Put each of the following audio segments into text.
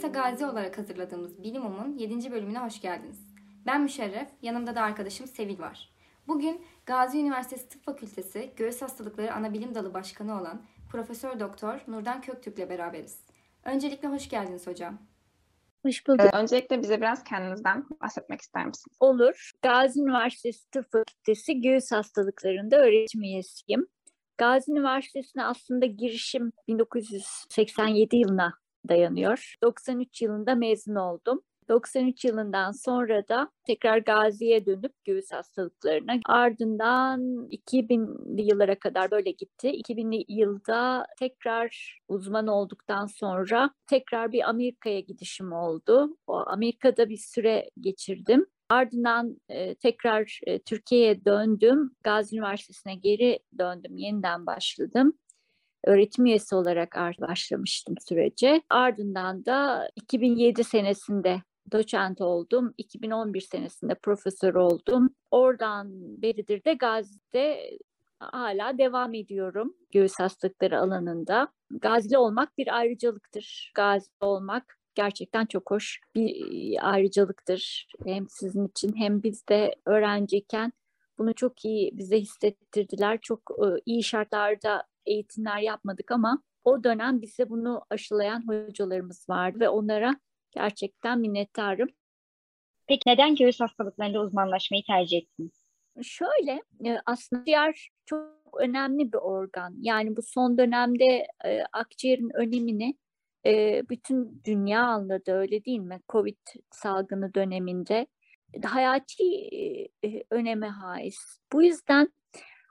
Manisa Gazi olarak hazırladığımız Bilimum'un 7. bölümüne hoş geldiniz. Ben Müşerref, yanımda da arkadaşım Sevil var. Bugün Gazi Üniversitesi Tıp Fakültesi Göğüs Hastalıkları Anabilim Dalı Başkanı olan Profesör Doktor Nurdan Köktürk ile beraberiz. Öncelikle hoş geldiniz hocam. Hoş bulduk. Ee, öncelikle bize biraz kendinizden bahsetmek ister misiniz? Olur. Gazi Üniversitesi Tıp Fakültesi Göğüs Hastalıklarında öğretim üyesiyim. Gazi Üniversitesi'ne aslında girişim 1987 yılına dayanıyor. 93 yılında mezun oldum. 93 yılından sonra da tekrar Gazi'ye dönüp göğüs hastalıklarına ardından 2000'li yıllara kadar böyle gitti. 2000'li yılda tekrar uzman olduktan sonra tekrar bir Amerika'ya gidişim oldu. O Amerika'da bir süre geçirdim. Ardından e, tekrar e, Türkiye'ye döndüm. Gazi Üniversitesi'ne geri döndüm. Yeniden başladım öğretim üyesi olarak başlamıştım sürece. Ardından da 2007 senesinde doçent oldum. 2011 senesinde profesör oldum. Oradan beridir de Gazi'de hala devam ediyorum göğüs hastalıkları alanında. Gazili olmak bir ayrıcalıktır. Gazi olmak gerçekten çok hoş bir ayrıcalıktır. Hem sizin için hem biz de öğrenciyken bunu çok iyi bize hissettirdiler. Çok iyi şartlarda eğitimler yapmadık ama o dönem bize bunu aşılayan hocalarımız vardı ve onlara gerçekten minnettarım. Peki neden göğüs hastalıklarında uzmanlaşmayı tercih ettiniz? Şöyle aslında ciğer çok önemli bir organ. Yani bu son dönemde akciğerin önemini bütün dünya anladı öyle değil mi? Covid salgını döneminde hayati öneme haiz. Bu yüzden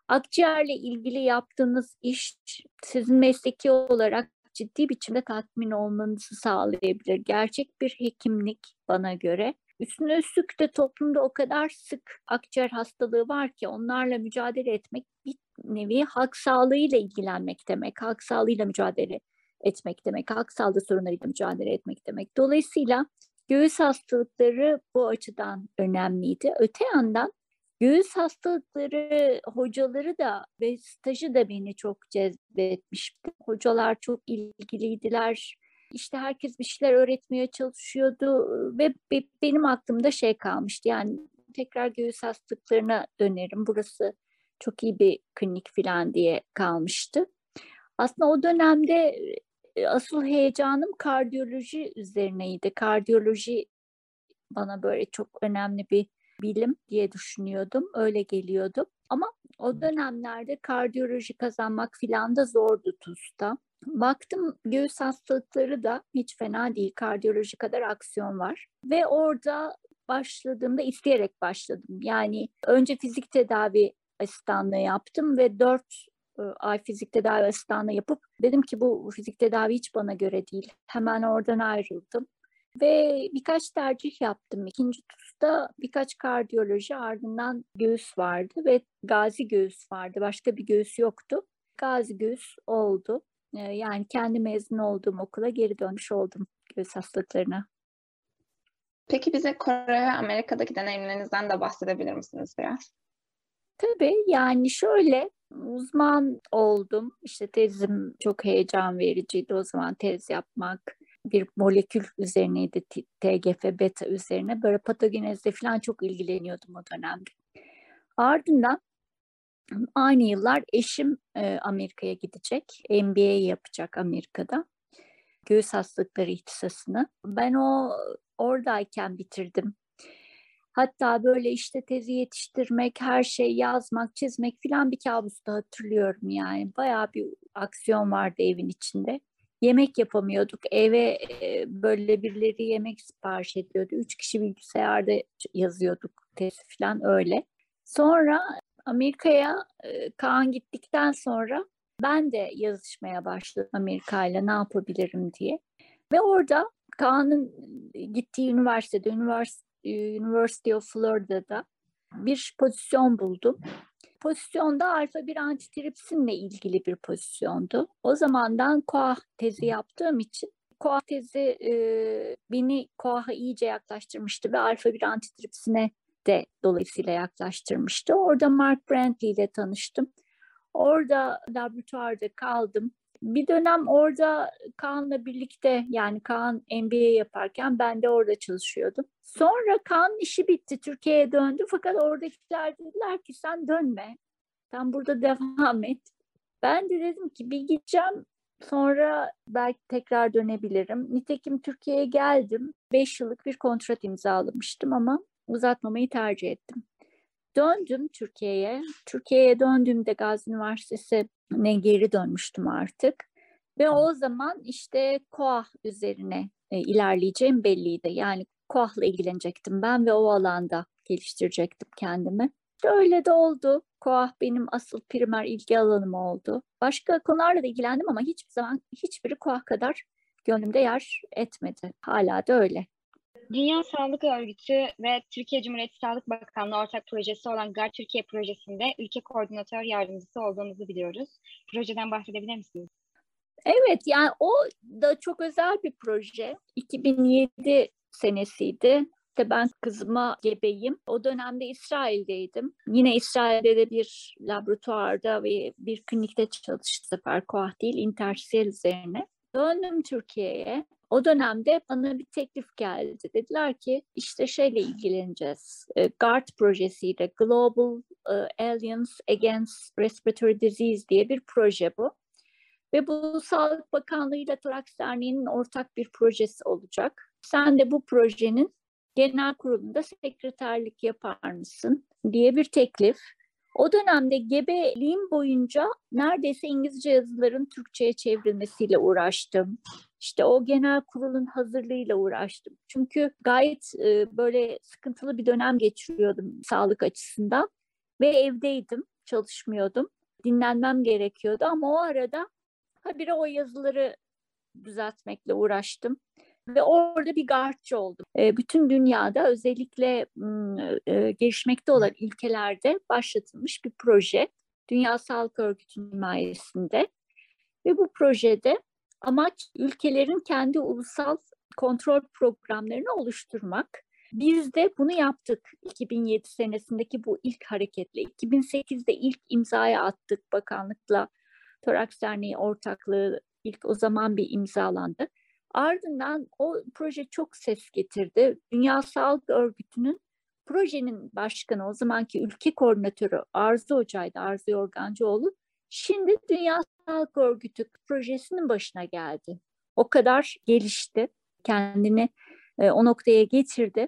akciğerle ilgili yaptığınız iş sizin mesleki olarak ciddi biçimde tatmin olmanızı sağlayabilir. Gerçek bir hekimlik bana göre. Üstüne üstlük de toplumda o kadar sık akciğer hastalığı var ki onlarla mücadele etmek bir nevi halk sağlığıyla ilgilenmek demek. Halk sağlığıyla mücadele etmek demek. Halk sağlığı sorunlarıyla mücadele etmek demek. Dolayısıyla göğüs hastalıkları bu açıdan önemliydi. Öte yandan Göğüs hastalıkları hocaları da ve stajı da beni çok cezbetmişti. Hocalar çok ilgiliydiler. İşte herkes bir şeyler öğretmeye çalışıyordu ve benim aklımda şey kalmıştı. Yani tekrar göğüs hastalıklarına dönerim. Burası çok iyi bir klinik falan diye kalmıştı. Aslında o dönemde asıl heyecanım kardiyoloji üzerineydi. Kardiyoloji bana böyle çok önemli bir bilim diye düşünüyordum. Öyle geliyordum. Ama o dönemlerde kardiyoloji kazanmak filan da zordu TUS'ta. Baktım göğüs hastalıkları da hiç fena değil. Kardiyoloji kadar aksiyon var. Ve orada başladığımda isteyerek başladım. Yani önce fizik tedavi asistanlığı yaptım ve dört ay fizik tedavi asistanlığı yapıp dedim ki bu fizik tedavi hiç bana göre değil. Hemen oradan ayrıldım. Ve birkaç tercih yaptım. İkinci TUS'ta birkaç kardiyoloji ardından göğüs vardı ve gazi göğüs vardı. Başka bir göğüs yoktu. Gazi göğüs oldu. Yani kendi mezun olduğum okula geri dönmüş oldum göğüs hastalıklarına. Peki bize Kore ve Amerika'daki deneyimlerinizden de bahsedebilir misiniz biraz? Tabii yani şöyle uzman oldum. İşte tezim çok heyecan vericiydi o zaman tez yapmak bir molekül üzerineydi TGF beta üzerine böyle patogenezle falan çok ilgileniyordum o dönemde. Ardından aynı yıllar eşim e, Amerika'ya gidecek. MBA yapacak Amerika'da. Göğüs hastalıkları ihtisasını. Ben o oradayken bitirdim. Hatta böyle işte tezi yetiştirmek, her şey yazmak, çizmek falan bir kabusta hatırlıyorum yani. Bayağı bir aksiyon vardı evin içinde yemek yapamıyorduk. Eve böyle birileri yemek sipariş ediyordu. Üç kişi bilgisayarda yazıyorduk test falan öyle. Sonra Amerika'ya Kaan gittikten sonra ben de yazışmaya başladım Amerika ile ne yapabilirim diye. Ve orada Kaan'ın gittiği üniversitede, University of Florida'da bir pozisyon buldum pozisyonda alfa bir antitripsinle ilgili bir pozisyondu. O zamandan koah tezi yaptığım için koah tezi e, beni koah'a iyice yaklaştırmıştı ve alfa bir antitripsine de dolayısıyla yaklaştırmıştı. Orada Mark Brantley ile tanıştım. Orada laboratuvarda kaldım. Bir dönem orada Kaan'la birlikte yani Kaan MBA yaparken ben de orada çalışıyordum. Sonra Kaan'ın işi bitti, Türkiye'ye döndü fakat oradakiler dediler ki sen dönme, sen burada devam et. Ben de dedim ki bir gideceğim sonra belki tekrar dönebilirim. Nitekim Türkiye'ye geldim. Beş yıllık bir kontrat imzalamıştım ama uzatmamayı tercih ettim. Döndüm Türkiye'ye. Türkiye'ye döndüğümde Gazi Üniversitesi'ne geri dönmüştüm artık. Ve o zaman işte KOAH üzerine e, ilerleyeceğim belliydi. Yani KOAH'la ilgilenecektim ben ve o alanda geliştirecektim kendimi. Öyle de oldu. KOAH benim asıl primer ilgi alanım oldu. Başka konularla da ilgilendim ama hiçbir zaman hiçbiri KOAH kadar gönlümde yer etmedi. Hala da öyle. Dünya Sağlık Örgütü ve Türkiye Cumhuriyeti Sağlık Bakanlığı ortak projesi olan GAR Türkiye projesinde ülke koordinatör yardımcısı olduğunuzu biliyoruz. Projeden bahsedebilir misiniz? Evet yani o da çok özel bir proje. 2007 senesiydi. İşte ben kızıma gebeyim. O dönemde İsrail'deydim. Yine İsrail'de de bir laboratuvarda ve bir klinikte çalıştı sefer koah değil, intersiyel üzerine. Döndüm Türkiye'ye. O dönemde bana bir teklif geldi. Dediler ki işte şeyle ilgileneceğiz. E, GARD projesiyle Global e, Alliance Against Respiratory Disease diye bir proje bu. Ve bu Sağlık Bakanlığı ile Toraks Derneği'nin ortak bir projesi olacak. Sen de bu projenin genel kurulunda sekreterlik yapar mısın diye bir teklif. O dönemde gebeliğim boyunca neredeyse İngilizce yazıların Türkçe'ye çevrilmesiyle uğraştım. İşte o genel kurulun hazırlığıyla uğraştım. Çünkü gayet e, böyle sıkıntılı bir dönem geçiriyordum sağlık açısından ve evdeydim, çalışmıyordum. Dinlenmem gerekiyordu ama o arada habire o yazıları düzeltmekle uğraştım ve orada bir gardçı oldum. E, bütün dünyada özellikle e, gelişmekte olan ülkelerde başlatılmış bir proje. Dünya Sağlık Örgütü'nün himayesinde. Ve bu projede amaç ülkelerin kendi ulusal kontrol programlarını oluşturmak. Biz de bunu yaptık 2007 senesindeki bu ilk hareketle. 2008'de ilk imzaya attık bakanlıkla. Toraks Derneği ortaklığı ilk o zaman bir imzalandı. Ardından o proje çok ses getirdi. Dünya Sağlık Örgütü'nün projenin başkanı o zamanki ülke koordinatörü Arzu Hoca'ydı, Arzu Yorgancıoğlu. Şimdi Dünya Sağlık Örgütü projesinin başına geldi. O kadar gelişti, kendini e, o noktaya getirdi.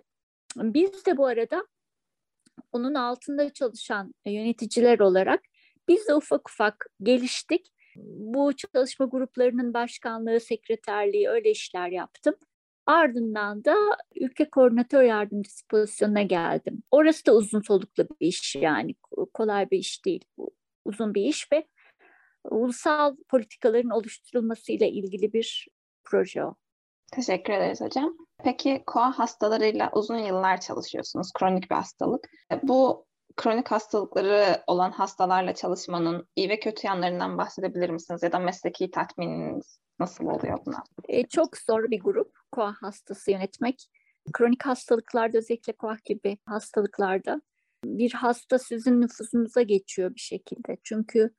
Biz de bu arada onun altında çalışan yöneticiler olarak biz de ufak ufak geliştik bu çalışma gruplarının başkanlığı, sekreterliği öyle işler yaptım. Ardından da ülke koordinatör yardımcısı pozisyonuna geldim. Orası da uzun soluklu bir iş yani kolay bir iş değil. Bu uzun bir iş ve ulusal politikaların oluşturulmasıyla ilgili bir proje o. Teşekkür ederiz hocam. Peki koa hastalarıyla uzun yıllar çalışıyorsunuz, kronik bir hastalık. Bu kronik hastalıkları olan hastalarla çalışmanın iyi ve kötü yanlarından bahsedebilir misiniz? Ya da mesleki tatmininiz nasıl oluyor buna? E, çok zor bir grup koa hastası yönetmek. Kronik hastalıklarda özellikle koa gibi hastalıklarda bir hasta sizin nüfusunuza geçiyor bir şekilde. Çünkü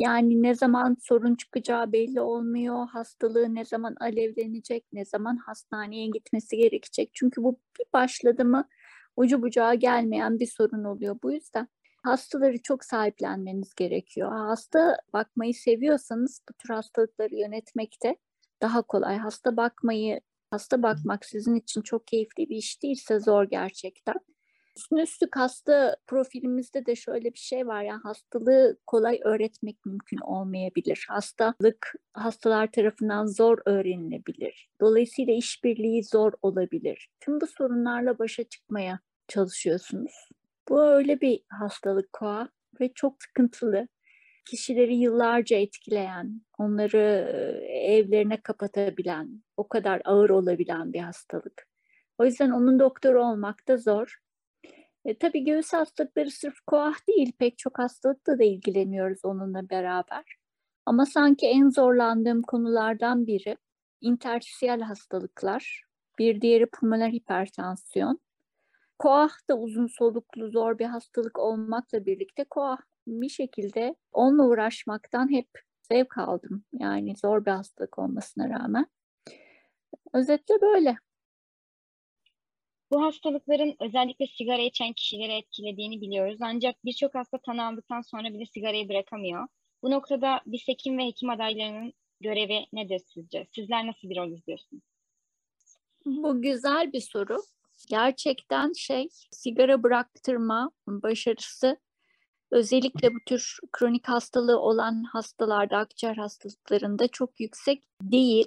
yani ne zaman sorun çıkacağı belli olmuyor. Hastalığı ne zaman alevlenecek, ne zaman hastaneye gitmesi gerekecek. Çünkü bu bir başladı mı ucu bucağı gelmeyen bir sorun oluyor. Bu yüzden hastaları çok sahiplenmeniz gerekiyor. Hasta bakmayı seviyorsanız bu tür hastalıkları yönetmekte daha kolay. Hasta bakmayı, hasta bakmak sizin için çok keyifli bir iş değilse zor gerçekten. Üstüne üstlük hasta profilimizde de şöyle bir şey var. Yani hastalığı kolay öğretmek mümkün olmayabilir. Hastalık hastalar tarafından zor öğrenilebilir. Dolayısıyla işbirliği zor olabilir. Tüm bu sorunlarla başa çıkmaya çalışıyorsunuz. Bu öyle bir hastalık koa ve çok sıkıntılı. Kişileri yıllarca etkileyen, onları evlerine kapatabilen, o kadar ağır olabilen bir hastalık. O yüzden onun doktoru olmak da zor. E, tabii göğüs hastalıkları sırf koah değil, pek çok hastalıkla da ilgileniyoruz onunla beraber. Ama sanki en zorlandığım konulardan biri intersiyel hastalıklar, bir diğeri pulmoner hipertansiyon. Koah da uzun soluklu zor bir hastalık olmakla birlikte koah bir şekilde onunla uğraşmaktan hep zevk aldım. Yani zor bir hastalık olmasına rağmen. Özetle böyle. Bu hastalıkların özellikle sigara içen kişileri etkilediğini biliyoruz. Ancak birçok hasta tanı sonra bile sigarayı bırakamıyor. Bu noktada biz hekim ve hekim adaylarının görevi nedir sizce? Sizler nasıl bir rol izliyorsunuz? Bu güzel bir soru. Gerçekten şey sigara bıraktırma başarısı özellikle bu tür kronik hastalığı olan hastalarda, akciğer hastalıklarında çok yüksek değil.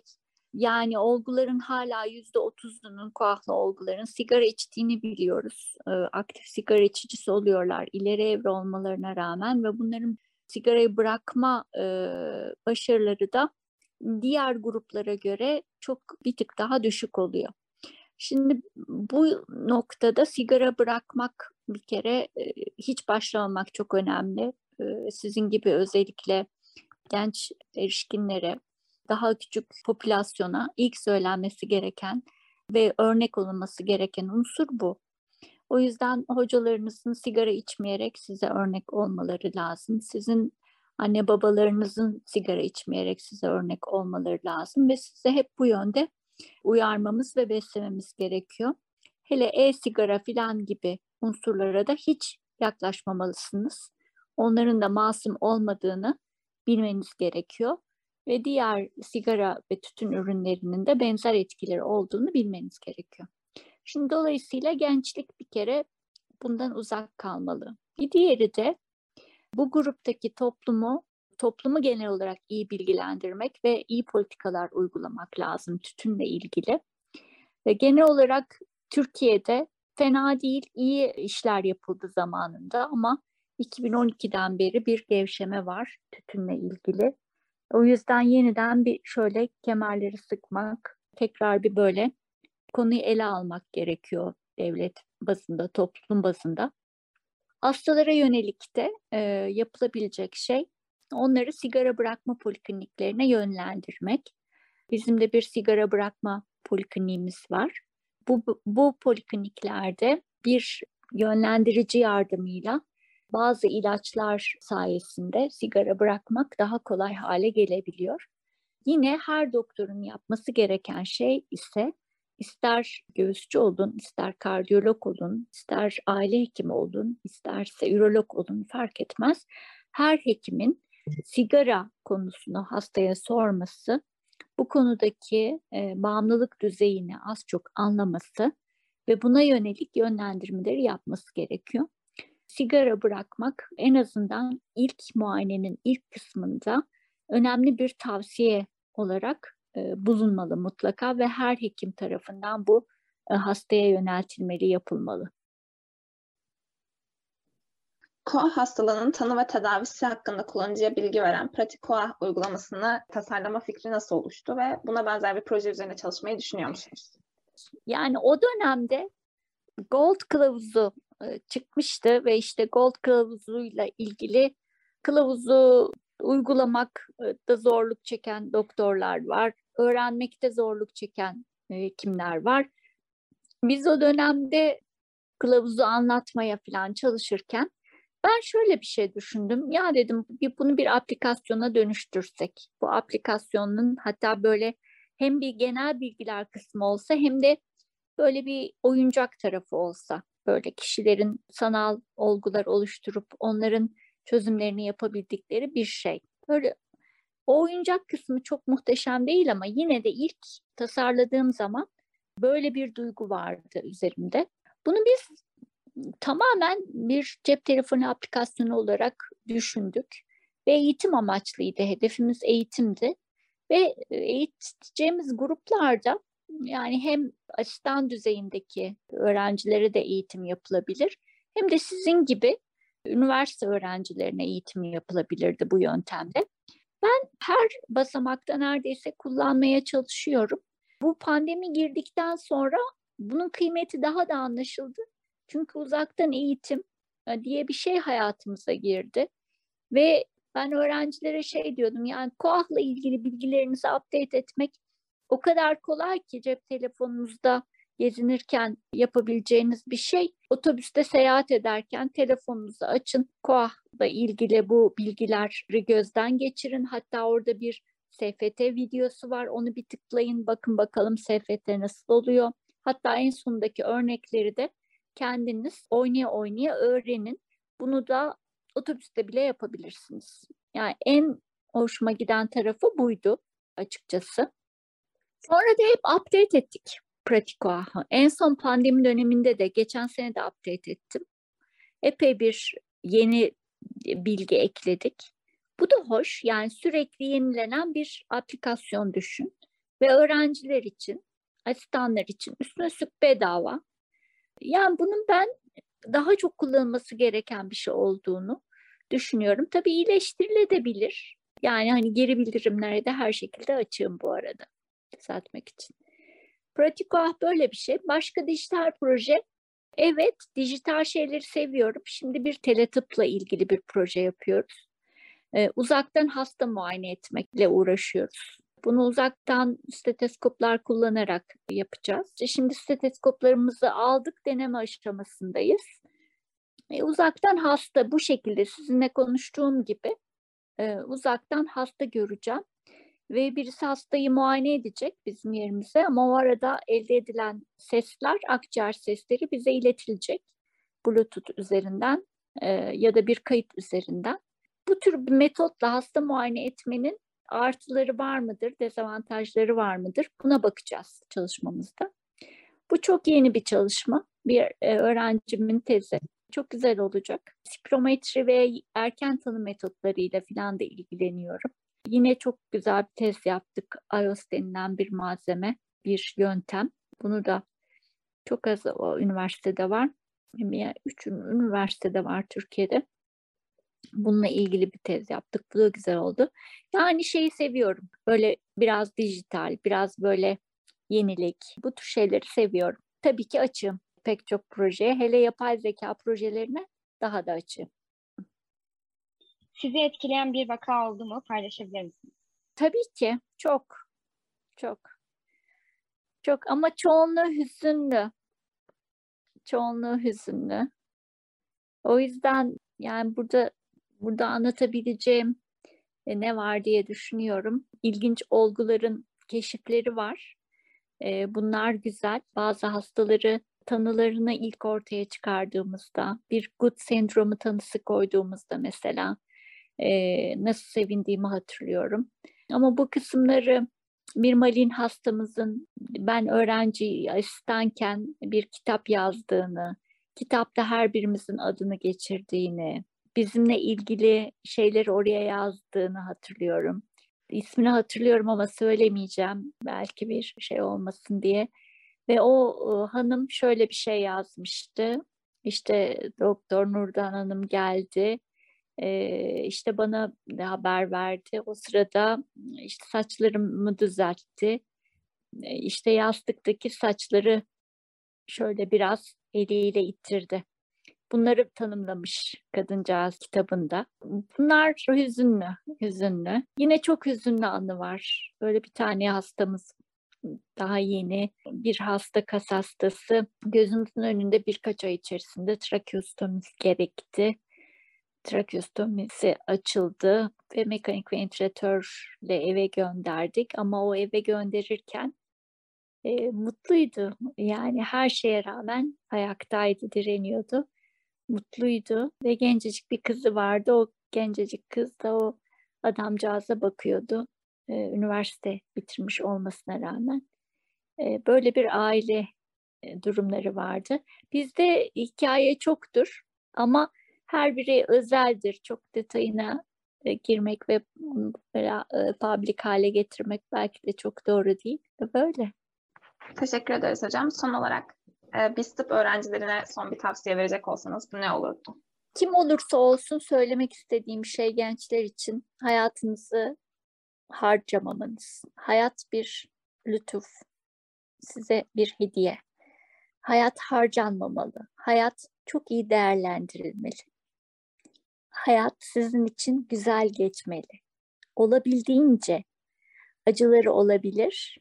Yani olguların hala yüzde otuzunun koahlı olguların sigara içtiğini biliyoruz. Ee, aktif sigara içicisi oluyorlar ileri evre olmalarına rağmen ve bunların sigarayı bırakma e, başarıları da diğer gruplara göre çok bir tık daha düşük oluyor. Şimdi bu noktada sigara bırakmak bir kere e, hiç başlamamak çok önemli. E, sizin gibi özellikle genç erişkinlere, daha küçük popülasyona ilk söylenmesi gereken ve örnek olunması gereken unsur bu. O yüzden hocalarınızın sigara içmeyerek size örnek olmaları lazım. Sizin anne babalarınızın sigara içmeyerek size örnek olmaları lazım ve size hep bu yönde uyarmamız ve beslememiz gerekiyor. Hele e-sigara filan gibi unsurlara da hiç yaklaşmamalısınız. Onların da masum olmadığını bilmeniz gerekiyor ve diğer sigara ve tütün ürünlerinin de benzer etkileri olduğunu bilmeniz gerekiyor. Şimdi dolayısıyla gençlik bir kere bundan uzak kalmalı. Bir diğeri de bu gruptaki toplumu toplumu genel olarak iyi bilgilendirmek ve iyi politikalar uygulamak lazım tütünle ilgili. Ve genel olarak Türkiye'de fena değil, iyi işler yapıldı zamanında ama 2012'den beri bir gevşeme var tütünle ilgili. O yüzden yeniden bir şöyle kemerleri sıkmak, tekrar bir böyle konuyu ele almak gerekiyor devlet bazında, toplum bazında. Hastalara yönelik de e, yapılabilecek şey onları sigara bırakma polikliniklerine yönlendirmek. Bizim de bir sigara bırakma polikliniğimiz var. Bu, bu polikliniklerde bir yönlendirici yardımıyla bazı ilaçlar sayesinde sigara bırakmak daha kolay hale gelebiliyor. Yine her doktorun yapması gereken şey ise ister göğüsçü olun, ister kardiyolog olun, ister aile hekimi olun, isterse ürolog olun fark etmez. Her hekimin sigara konusunu hastaya sorması, bu konudaki e, bağımlılık düzeyini az çok anlaması ve buna yönelik yönlendirmeleri yapması gerekiyor. Sigara bırakmak en azından ilk muayenenin ilk kısmında önemli bir tavsiye olarak e, bulunmalı mutlaka ve her hekim tarafından bu e, hastaya yöneltilmeli, yapılmalı. KOA hastalığının tanı ve tedavisi hakkında kullanıcıya bilgi veren pratik KOA uygulamasını tasarlama fikri nasıl oluştu ve buna benzer bir proje üzerine çalışmayı düşünüyor musunuz? Yani o dönemde Gold kılavuzu e, çıkmıştı ve işte Gold kılavuzuyla ilgili kılavuzu uygulamak da zorluk çeken doktorlar var. Öğrenmekte zorluk çeken hekimler var. Biz o dönemde kılavuzu anlatmaya falan çalışırken ben şöyle bir şey düşündüm. Ya dedim bunu bir aplikasyona dönüştürsek. Bu aplikasyonun hatta böyle hem bir genel bilgiler kısmı olsa hem de böyle bir oyuncak tarafı olsa. Böyle kişilerin sanal olgular oluşturup onların çözümlerini yapabildikleri bir şey. Böyle o oyuncak kısmı çok muhteşem değil ama yine de ilk tasarladığım zaman böyle bir duygu vardı üzerimde. Bunu biz tamamen bir cep telefonu aplikasyonu olarak düşündük ve eğitim amaçlıydı. Hedefimiz eğitimdi ve e, eğiteceğimiz gruplarda yani hem asistan düzeyindeki öğrencilere de eğitim yapılabilir hem de sizin gibi üniversite öğrencilerine eğitim yapılabilirdi bu yöntemde. Ben her basamakta neredeyse kullanmaya çalışıyorum. Bu pandemi girdikten sonra bunun kıymeti daha da anlaşıldı. Çünkü uzaktan eğitim e, diye bir şey hayatımıza girdi. Ve ben öğrencilere şey diyordum yani KOAH'la ilgili bilgilerinizi update etmek o kadar kolay ki cep telefonunuzda gezinirken yapabileceğiniz bir şey. otobüste seyahat ederken telefonunuzu açın. KOAH'la ilgili bu bilgileri gözden geçirin. Hatta orada bir SFT videosu var. Onu bir tıklayın. Bakın bakalım SFT nasıl oluyor. Hatta en sondaki örnekleri de kendiniz oynaya oynaya öğrenin. Bunu da otobüste bile yapabilirsiniz. Yani en hoşuma giden tarafı buydu açıkçası. Sonra da hep update ettik Pratikoah'ı. En son pandemi döneminde de geçen sene de update ettim. Epey bir yeni bilgi ekledik. Bu da hoş. Yani sürekli yenilenen bir aplikasyon düşün. Ve öğrenciler için, asistanlar için üstüne üstlük bedava. Yani bunun ben daha çok kullanılması gereken bir şey olduğunu düşünüyorum. Tabii iyileştirilebilir. Yani hani geri bildirimlere de her şekilde açığım bu arada düzeltmek için. Pratikoah böyle bir şey. Başka dijital proje. Evet, dijital şeyleri seviyorum. Şimdi bir teletıpla ilgili bir proje yapıyoruz. Ee, uzaktan hasta muayene etmekle uğraşıyoruz. Bunu uzaktan steteskoplar kullanarak yapacağız. Şimdi steteskoplarımızı aldık, deneme aşamasındayız. E, uzaktan hasta bu şekilde sizinle konuştuğum gibi e, uzaktan hasta göreceğim ve birisi hastayı muayene edecek bizim yerimize ama o arada elde edilen sesler, akciğer sesleri bize iletilecek Bluetooth üzerinden e, ya da bir kayıt üzerinden. Bu tür bir metotla hasta muayene etmenin artıları var mıdır, dezavantajları var mıdır? Buna bakacağız çalışmamızda. Bu çok yeni bir çalışma. Bir e, öğrencimin tezi. Çok güzel olacak. Spirometri ve erken tanı metotlarıyla falan da ilgileniyorum. Yine çok güzel bir tez yaptık. iOS denilen bir malzeme, bir yöntem. Bunu da çok az o üniversitede var. Üç üniversitede var Türkiye'de. Bununla ilgili bir tez yaptık. Bu da güzel oldu. Yani şeyi seviyorum. Böyle biraz dijital, biraz böyle yenilik. Bu tür şeyleri seviyorum. Tabii ki açığım pek çok projeye. Hele yapay zeka projelerine daha da açığım. Sizi etkileyen bir vaka oldu mu? Paylaşabilir misiniz? Tabii ki. Çok. Çok. Çok ama çoğunluğu hüzünlü. Çoğunluğu hüzünlü. O yüzden yani burada burada anlatabileceğim e, ne var diye düşünüyorum. İlginç olguların keşifleri var. E, bunlar güzel. Bazı hastaları tanılarını ilk ortaya çıkardığımızda, bir good sendromu tanısı koyduğumuzda mesela e, nasıl sevindiğimi hatırlıyorum. Ama bu kısımları bir malin hastamızın ben öğrenci asistanken bir kitap yazdığını, kitapta her birimizin adını geçirdiğini, bizimle ilgili şeyleri oraya yazdığını hatırlıyorum. İsmini hatırlıyorum ama söylemeyeceğim belki bir şey olmasın diye. Ve o hanım şöyle bir şey yazmıştı. İşte Doktor Nurdan Hanım geldi e, işte bana haber verdi. O sırada işte saçlarımı düzeltti. E, işte yastıktaki saçları şöyle biraz eliyle ittirdi. Bunları tanımlamış kadıncağız kitabında. Bunlar hüzünlü, hüzünlü. Yine çok hüzünlü anı var. Böyle bir tane hastamız daha yeni bir hasta kas hastası gözümüzün önünde birkaç ay içerisinde trakeostomisi gerekti trakeostomisi açıldı ve mekanik ventilatörle eve gönderdik. Ama o eve gönderirken e, mutluydu. Yani her şeye rağmen ayaktaydı, direniyordu. Mutluydu ve gencecik bir kızı vardı. O gencecik kız da o adamcağıza bakıyordu. E, üniversite bitirmiş olmasına rağmen. E, böyle bir aile e, durumları vardı. Bizde hikaye çoktur ama her biri özeldir. Çok detayına e, girmek ve böyle e, public hale getirmek belki de çok doğru değil. Böyle. Teşekkür ederiz hocam. Son olarak e, biz tıp öğrencilerine son bir tavsiye verecek olsanız bu ne olurdu? Kim olursa olsun söylemek istediğim şey gençler için hayatınızı harcamamanız. Hayat bir lütuf, size bir hediye. Hayat harcanmamalı. Hayat çok iyi değerlendirilmeli hayat sizin için güzel geçmeli. Olabildiğince acıları olabilir,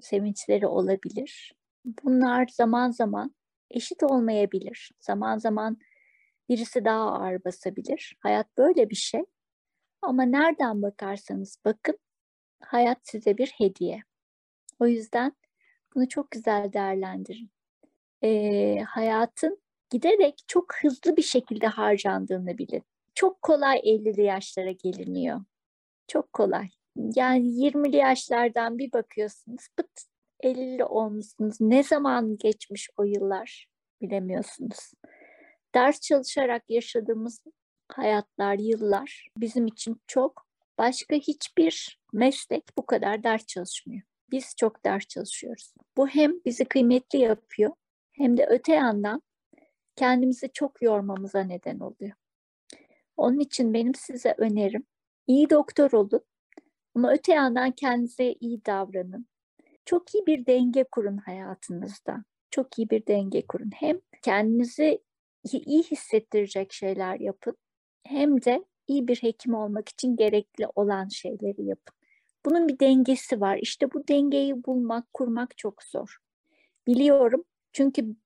sevinçleri olabilir. Bunlar zaman zaman eşit olmayabilir. Zaman zaman birisi daha ağır basabilir. Hayat böyle bir şey. Ama nereden bakarsanız bakın hayat size bir hediye. O yüzden bunu çok güzel değerlendirin. Ee, hayatın giderek çok hızlı bir şekilde harcandığını bilin. Çok kolay 50'li yaşlara geliniyor. Çok kolay. Yani 20'li yaşlardan bir bakıyorsunuz pıt 50'li olmuşsunuz. Ne zaman geçmiş o yıllar bilemiyorsunuz. Ders çalışarak yaşadığımız hayatlar, yıllar bizim için çok. Başka hiçbir meslek bu kadar ders çalışmıyor. Biz çok ders çalışıyoruz. Bu hem bizi kıymetli yapıyor hem de öte yandan kendimizi çok yormamıza neden oluyor. Onun için benim size önerim iyi doktor olun ama öte yandan kendinize iyi davranın. Çok iyi bir denge kurun hayatınızda. Çok iyi bir denge kurun. Hem kendinizi iyi hissettirecek şeyler yapın hem de iyi bir hekim olmak için gerekli olan şeyleri yapın. Bunun bir dengesi var. İşte bu dengeyi bulmak, kurmak çok zor. Biliyorum çünkü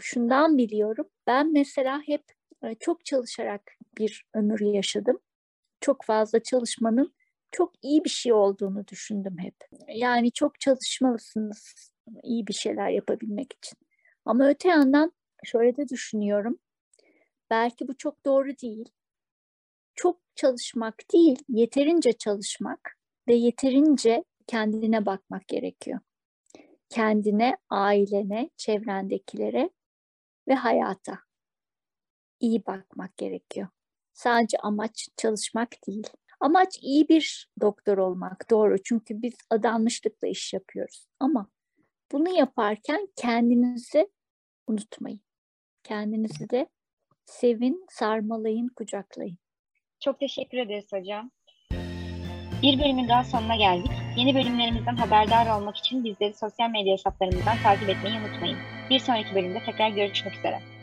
şundan biliyorum. Ben mesela hep çok çalışarak bir ömür yaşadım. Çok fazla çalışmanın çok iyi bir şey olduğunu düşündüm hep. Yani çok çalışmalısınız iyi bir şeyler yapabilmek için. Ama öte yandan şöyle de düşünüyorum. Belki bu çok doğru değil. Çok çalışmak değil, yeterince çalışmak ve yeterince kendine bakmak gerekiyor. Kendine, ailene, çevrendekilere ve hayata iyi bakmak gerekiyor. Sadece amaç çalışmak değil. Amaç iyi bir doktor olmak doğru çünkü biz adanmışlıkla iş yapıyoruz. Ama bunu yaparken kendinizi unutmayın. Kendinizi de sevin, sarmalayın, kucaklayın. Çok teşekkür ederiz hocam. Bir bölümün daha sonuna geldik. Yeni bölümlerimizden haberdar olmak için bizleri sosyal medya hesaplarımızdan takip etmeyi unutmayın. Bir sonraki bölümde tekrar görüşmek üzere.